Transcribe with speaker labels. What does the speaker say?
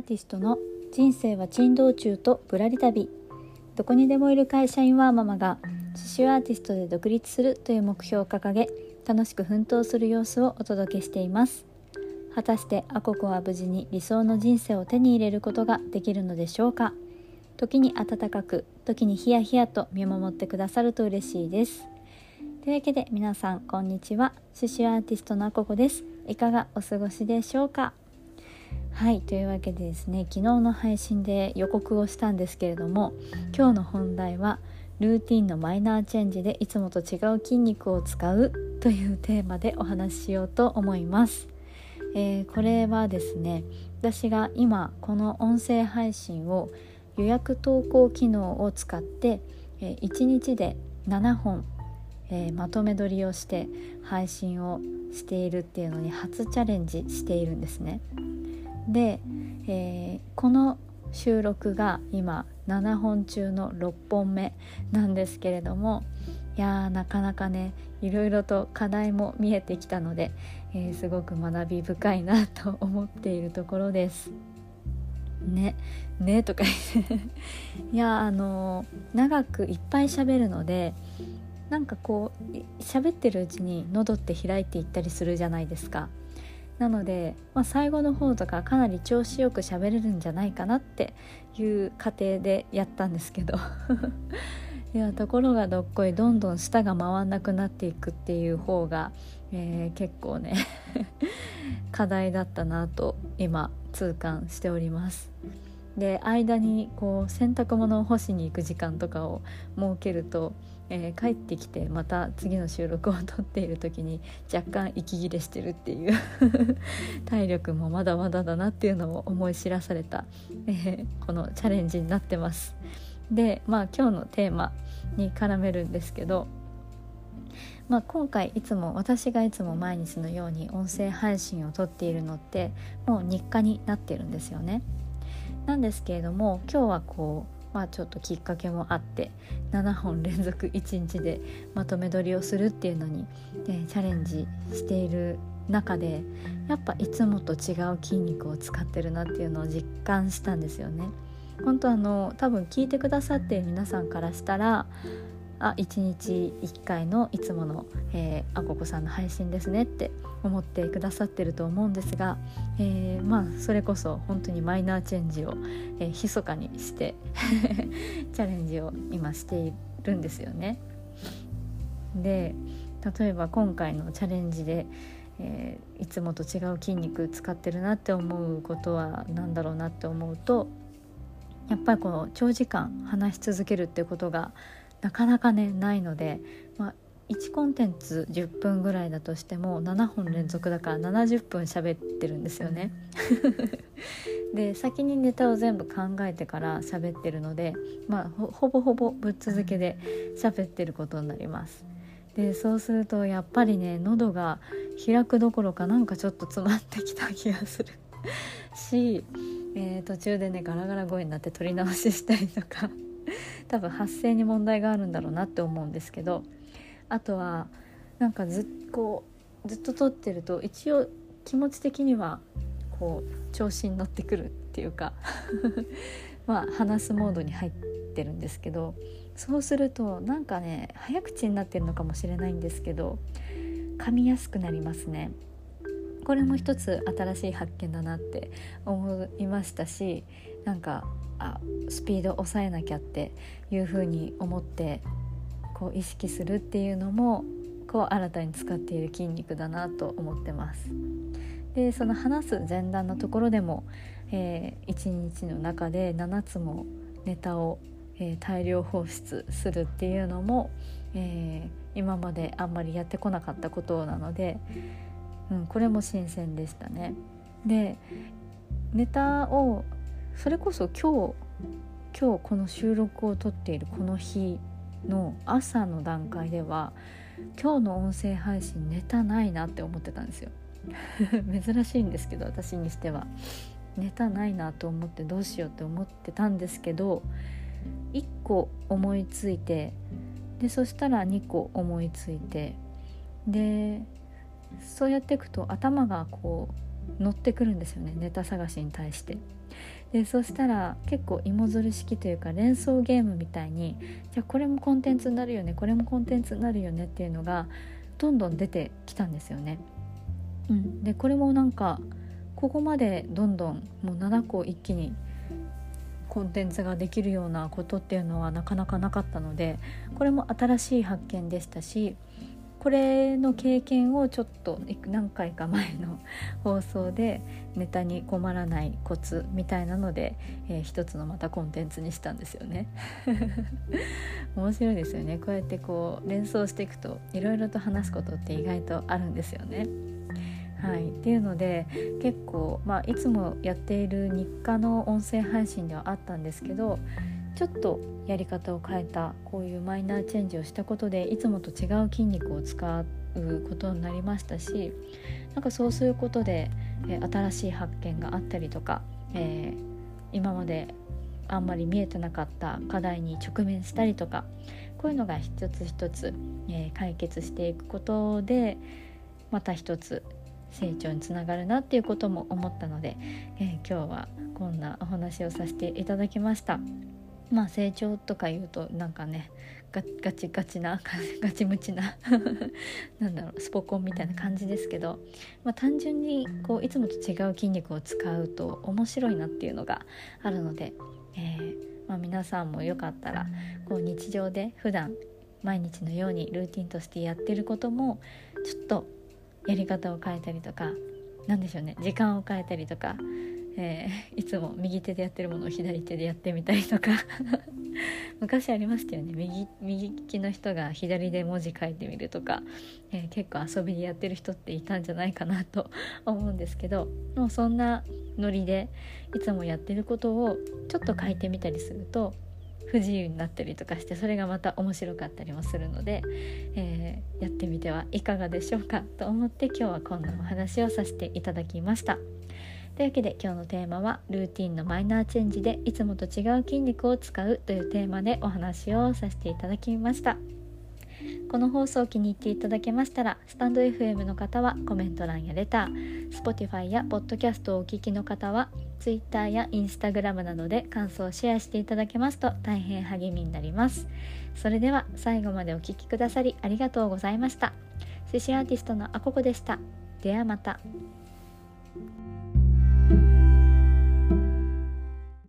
Speaker 1: ーティストの人生は珍道中とぶらり旅。どこにでもいる会社員ワーママが刺繍アーティストで独立するという目標を掲げ楽しく奮闘する様子をお届けしています。果たしてアココは無事に理想の人生を手に入れることができるのでしょうか？時に温かく時にヒヤヒヤと見守ってくださると嬉しいです。というわけで皆さんこんにちは。刺繍アーティストのアココです。いかがお過ごしでしょうか？はいというわけでですね昨日の配信で予告をしたんですけれども今日の本題はルーティンのマイナーチェンジでいつもと違う筋肉を使うというテーマでお話ししようと思います、えー、これはですね私が今この音声配信を予約投稿機能を使って、えー、1日で7本、えー、まとめ撮りをして配信をしているっていうのに初チャレンジしているんですね。で、えー、この収録が今7本中の6本目なんですけれどもいやーなかなかねいろいろと課題も見えてきたので、えー、すごく学び深いなと思っているところです。ねねとか言って いやあの長くいっぱい喋るのでなんかこう喋ってるうちに喉って開いていったりするじゃないですか。なので、まあ、最後の方とかかなり調子よく喋れるんじゃないかなっていう過程でやったんですけど いやところがどっこいどんどん舌が回んなくなっていくっていう方が、えー、結構ね 課題だったなと今痛感しております。で間にこう洗濯物を干しに行く時間とかを設けるとえー、帰ってきてまた次の収録を撮っている時に若干息切れしてるっていう 体力もまだまだだなっていうのを思い知らされた、えー、このチャレンジになってます。でまあ今日のテーマに絡めるんですけど、まあ、今回いつも私がいつも毎日のように音声配信を撮っているのってもう日課になっているんですよね。なんですけれども今日はこうまあ、ちょっときっかけもあって7本連続1日でまとめ撮りをするっていうのに、ね、チャレンジしている中でやっぱいつもと違う筋肉を使ってるなっていうのを実感したんですよね。本当あの多分聞いてくださってる皆さんからしたらあ1日1回のいつもの、えー、あここさんの配信ですねって思ってくださってると思うんですが、えー、まあそれこそ本当にマイナーチェンジを、えー、密かにして チャレンジを今しているんですよね。で例えば今回のチャレンジで、えー、いつもと違う筋肉使ってるなって思うことは何だろうなって思うとやっぱりこの長時間話し続けるっていうことがなかなかねないので、まあ、1コンテンツ10分ぐらいだとしても7本連続だから70分喋ってるんですよね。で先にネタを全部考えてから喋ってるので、まあ、ほぼほぼぶっ続けで喋ってることになります。でそうするとやっぱりね喉が開くどころかなんかちょっと詰まってきた気がするし、えー、途中でねガラガラ声になって撮り直ししたりとか 多分発声に問題があるんだろうなって思うんですけどあとはなんかずっこうずっと撮ってると一応気持ち的にはこう調子に乗ってくるっていうか まあ話すモードに入ってるんですけどそうするとなんかね早口になってるのかもしれないんですけど噛みやすくなりますね。これも一つ新しい発見だなって思いましたしなんかあスピード抑えなきゃっていうふうに思ってこう意識するっていうのもこう新たに使っている筋肉だなと思ってます。でその話す前段のところでも、えー、1日の中で7つもネタを、えー、大量放出するっていうのも、えー、今まであんまりやってこなかったことなので、うん、これも新鮮でしたね。でネタをそれこそ今日今日この収録を撮っているこの日の朝の段階では今日の音声配信ネタないなって思ってたんですよ。珍しいんですけど私にしては。ネタないなと思ってどうしようって思ってたんですけど1個思いついてでそしたら2個思いついてでそうやっていくと頭がこう乗ってくるんですよね。ネタ探しに対して。でそしたら結構芋づる式というか連想ゲームみたいにじゃあこれもコンテンツになるよねこれもコンテンツになるよねっていうのがどんどん出てきたんですよね。うん、でこれもなんかここまでどんどんもう7個一気にコンテンツができるようなことっていうのはなかなかなかったのでこれも新しい発見でしたしこれの経験をちょっと何回か前の放送でネタに困らないコツみたいなので、えー、一つのまたコンテンツにしたんですよね。面白いですよね。こうやってこう連想していくといろいろと話すことって意外とあるんですよね。はい、っていうので結構、まあ、いつもやっている日課の音声配信ではあったんですけどちょっとやり方を変えたこういうマイナーチェンジをしたことでいつもと違う筋肉を使うことになりましたしなんかそうすることで、え、新しい発見があったりとか、えー、今まであんまり見えてなかった課題に直面したりとかこういうのが一つ一つ、えー、解決していくことでまた一つ成長につながるなっていうことも思ったので、えー、今日はこんなお話をさせていただきました。まあ成長とか言うとなんかねガガチガチな ガチムチな なんだろうスポコンみたいな感じですけど、まあ、単純にこういつもと違う筋肉を使うと面白いなっていうのがあるので、えー、まあ、皆さんもよかったらこう日常で普段毎日のようにルーティンとしてやってることもちょっとやり方を変えたりとか何でしょうね時間を変えたりとか、えー、いつも右手でやってるものを左手でやってみたりとか。昔ありましたよね。右右利きの人が左で文字書いてみるとか、えー、結構遊びでやってる人っていたんじゃないかなと 思うんですけど。もうそんなノリでいつもやってることをちょっと書いてみたりすると不自由になったりとかしてそれがまた面白かったりもするので、えー、やってみてはいかがでしょうかと思って今日はこんなお話をさせていただきました。というわけで今日のテーマはルーティンのマイナーチェンジでいつもと違う筋肉を使うというテーマでお話をさせていただきました。この放送を気に入っていただけましたらスタンド FM の方はコメント欄やレター Spotify や Podcast をお聞きの方は Twitter や Instagram などで感想をシェアしていただけますと大変励みになります。それでは最後までお聴きくださりありがとうございました。寿司アーティストのあここでした。ではまた。thank you